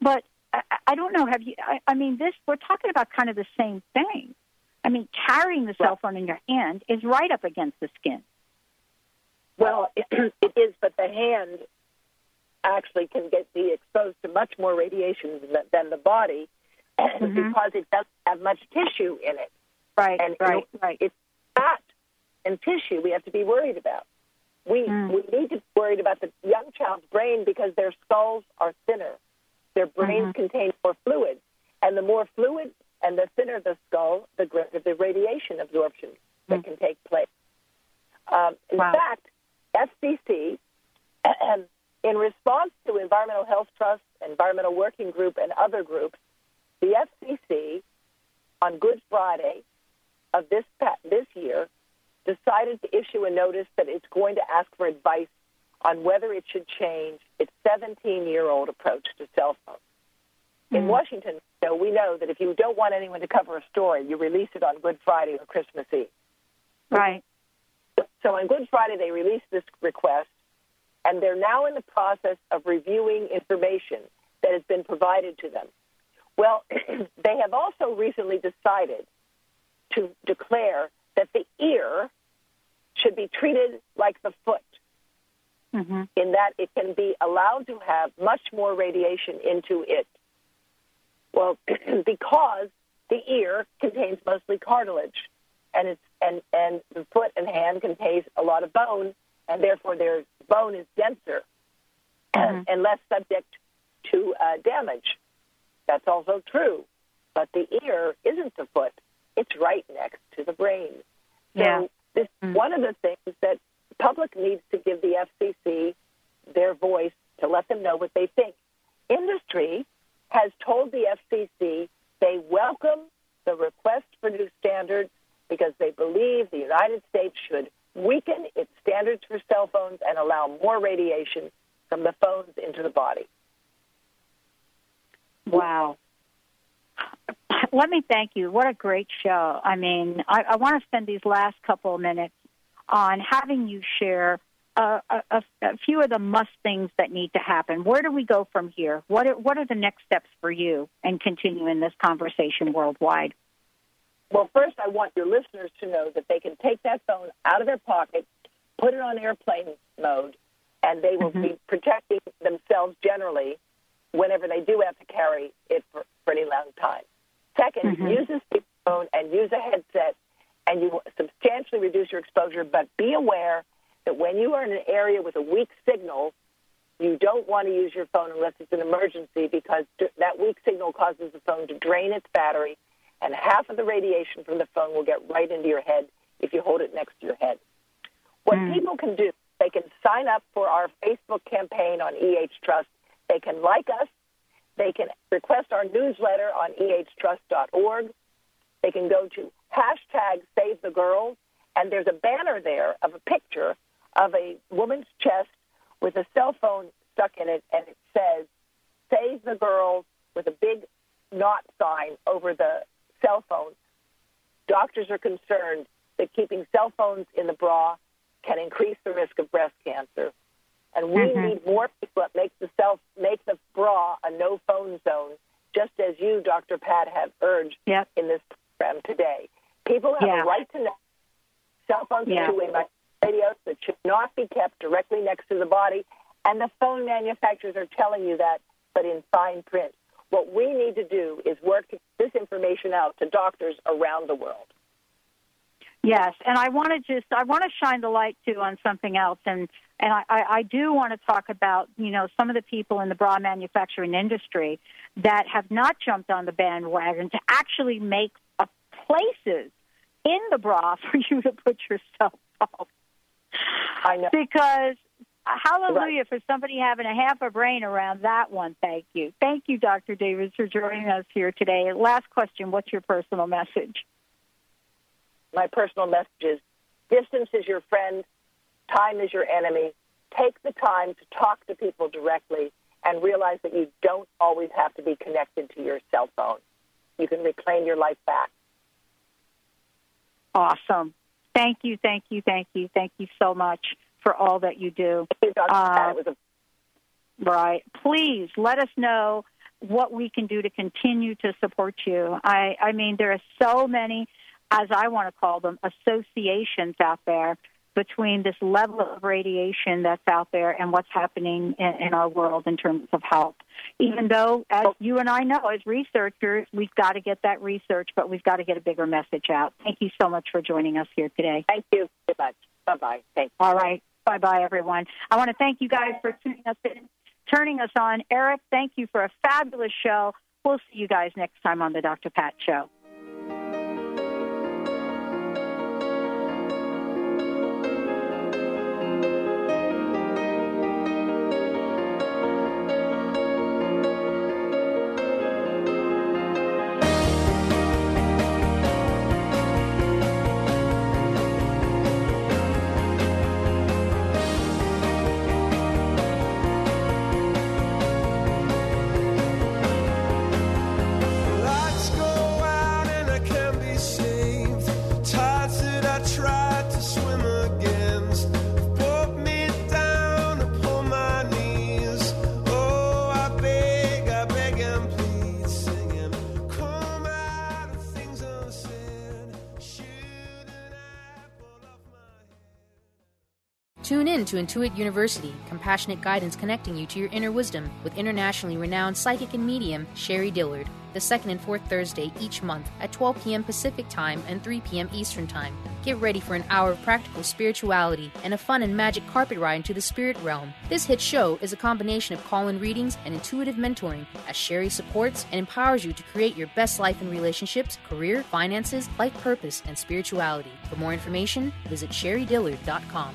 [SPEAKER 1] But I, I don't know. Have you? I, I mean, this we're talking about kind of the same thing. I mean, carrying the cell phone in your hand is right up against the skin.
[SPEAKER 6] Well, it, <clears throat> it is, but the hand actually can get be exposed to much more radiation than, than the body
[SPEAKER 1] Mm-hmm.
[SPEAKER 6] because it doesn't have much tissue in it.
[SPEAKER 1] Right,
[SPEAKER 6] And
[SPEAKER 1] right,
[SPEAKER 6] it-
[SPEAKER 1] right.
[SPEAKER 6] It's fat and tissue we have to be worried about. We
[SPEAKER 1] Mm.
[SPEAKER 6] we need to be worried about the young child's brain because their skulls are thinner. Their brains
[SPEAKER 1] Mhm.
[SPEAKER 6] contain more fluid, and the more fluid and the thinner the skull, the greater the radiation absorption that can take place. Um, in
[SPEAKER 1] Mm. Wow.
[SPEAKER 6] fact, FCC, <clears throat> in response to Environmental Health Trust, Environmental Working Group, and other groups, the FCC on Good Friday of this this year decided to issue a notice that it's going to ask for advice on whether it should change its 17-year-old approach to cell phones. In hmm. Washington, so we know that if you don't want anyone to cover a story, you release it on Good Friday or Christmas Eve.
[SPEAKER 1] Right.
[SPEAKER 6] So on Good Friday, they released this request, and they're now in the process of reviewing information that has been provided to them. Well, <clears throat> they have also recently decided to declare that the ear should be treated like the foot,
[SPEAKER 1] Mm-hmm.
[SPEAKER 6] in that it can be allowed to have much more radiation into it. Well, <clears throat> because the ear contains mostly cartilage, and it's and and the foot and hand contains a lot of bone, and therefore their bone is denser and, and less subject to uh, damage. That's also true, but the ear isn't the foot; it's right next to the brain. So
[SPEAKER 1] Yeah.
[SPEAKER 6] this one of the things that the public needs to give the FCC their voice to let them know what they think. Industry has told the FCC they welcome the request for new standards because they believe the United States should weaken its standards for cell phones and allow more radiation from the phones into the body.
[SPEAKER 1] Wow. <clears throat> Let me thank you. What a great show. I mean, I, I want to spend these last couple of minutes on having you share a, a, a few of the must things that need to happen. Where do we go from here? What are, what are the next steps for you and continuing this conversation worldwide?
[SPEAKER 6] Well, first, I want your listeners to know that they can take that phone out of their pocket, put it on airplane mode, and they will be mm-hmm. protecting themselves generally whenever they do have to carry it for, for any long time. 2nd mm-hmm. use a speakerphone and use a headset, and you will substantially reduce your exposure. But be aware that when you are in an area with a weak signal, you don't want to use your phone unless it's an emergency because that weak signal causes the phone to drain its battery, and half of the radiation from the phone will get right into your head if you hold it next to your head. What people can do, they can sign up for our Facebook campaign on EH Trust. They can like us. They can request our newsletter on ehtrust.org. They can go to hashtag Save the Girls, and there's a banner there of a picture of a woman's chest with a cell phone stuck in it, and it says Save the Girls with a big not sign over the cell phones, Doctors are concerned that keeping cell phones in the bra can increase the risk of breast cancer. And we
[SPEAKER 1] Mhm.
[SPEAKER 6] need more people that make the self make the bra a no phone zone, just as you, Dr. Pat, have urged
[SPEAKER 1] Yep.
[SPEAKER 6] in this program today. People have
[SPEAKER 1] Yeah.
[SPEAKER 6] a right to know cell phones
[SPEAKER 1] Yeah.
[SPEAKER 6] are two-way radios that should not be kept directly next to the body, and the phone manufacturers are telling you that, but in fine print. What we need to do is work this information out to doctors around the world.
[SPEAKER 1] Yes, and I want to just I want to shine the light too on something else, and and I, I, do want to talk about you know some of the people in the bra manufacturing industry that have not jumped on the bandwagon to actually make uh, places in the bra <laughs> for you to put yourself phone.
[SPEAKER 6] I know.
[SPEAKER 1] Because uh, hallelujah for somebody having a half a brain around that one. Thank you, thank you, Dr. Davis, for joining us here today. Last question: What's your personal message?
[SPEAKER 6] My personal message is distance is your friend, time is your enemy. Take the time to talk to people directly and realize that you don't always have to be connected to your cell phone. You can reclaim your life back.
[SPEAKER 1] Awesome. Thank you, thank you, thank you, thank you so much for all that you do. Uh,
[SPEAKER 6] Pat. It was a
[SPEAKER 1] Right. Please let us know what we can do to continue to support you. I, I mean, there are so many, as I want to call them, associations out there between this level of radiation that's out there and what's happening in, in our world in terms of health. Even though, as you and I know, as researchers, we've got to get that research, but we've got to get a bigger message out. Thank you so much for joining us here today.
[SPEAKER 6] Thank you very much. Bye bye. Thanks.
[SPEAKER 1] All right. Bye bye, everyone. I want to thank you guys for tuning us in, turning us on. Eric, thank you for a fabulous show. We'll see you guys next time on the Dr. Pat Show.
[SPEAKER 11] To
[SPEAKER 10] Intuit University, compassionate guidance connecting you to your inner wisdom with internationally renowned psychic and medium Sherrie Dillard, the second and fourth Thursday each month at 12 p.m. Pacific Time and 3 p.m. Eastern Time. Get ready for an hour of practical spirituality and a fun and magic carpet ride into the spirit realm. This hit show is a combination of call in readings and intuitive mentoring as Sherry supports and empowers you to create your best life in relationships, career, finances, life purpose, and spirituality. For more information, visit sherriedillard.com.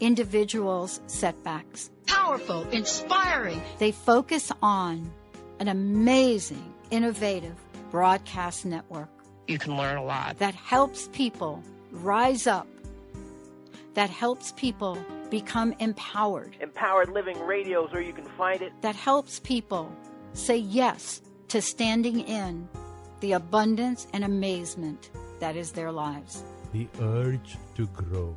[SPEAKER 4] individuals' setbacks. Powerful, inspiring. They focus on an amazing, innovative broadcast network
[SPEAKER 12] You can learn a lot.
[SPEAKER 4] that helps people rise up, that helps people become empowered,
[SPEAKER 2] Empowered Living Radio is where you can find it.
[SPEAKER 4] that helps people say yes to standing in the abundance and amazement that is their lives.
[SPEAKER 13] The urge to grow.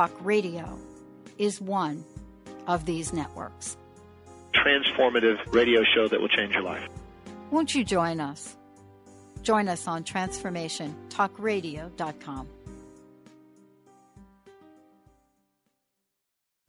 [SPEAKER 4] Talk Radio is one of these networks.
[SPEAKER 14] Transformative radio show that will change your life.
[SPEAKER 4] Won't you join us? Join us on transformationtalkradio.com.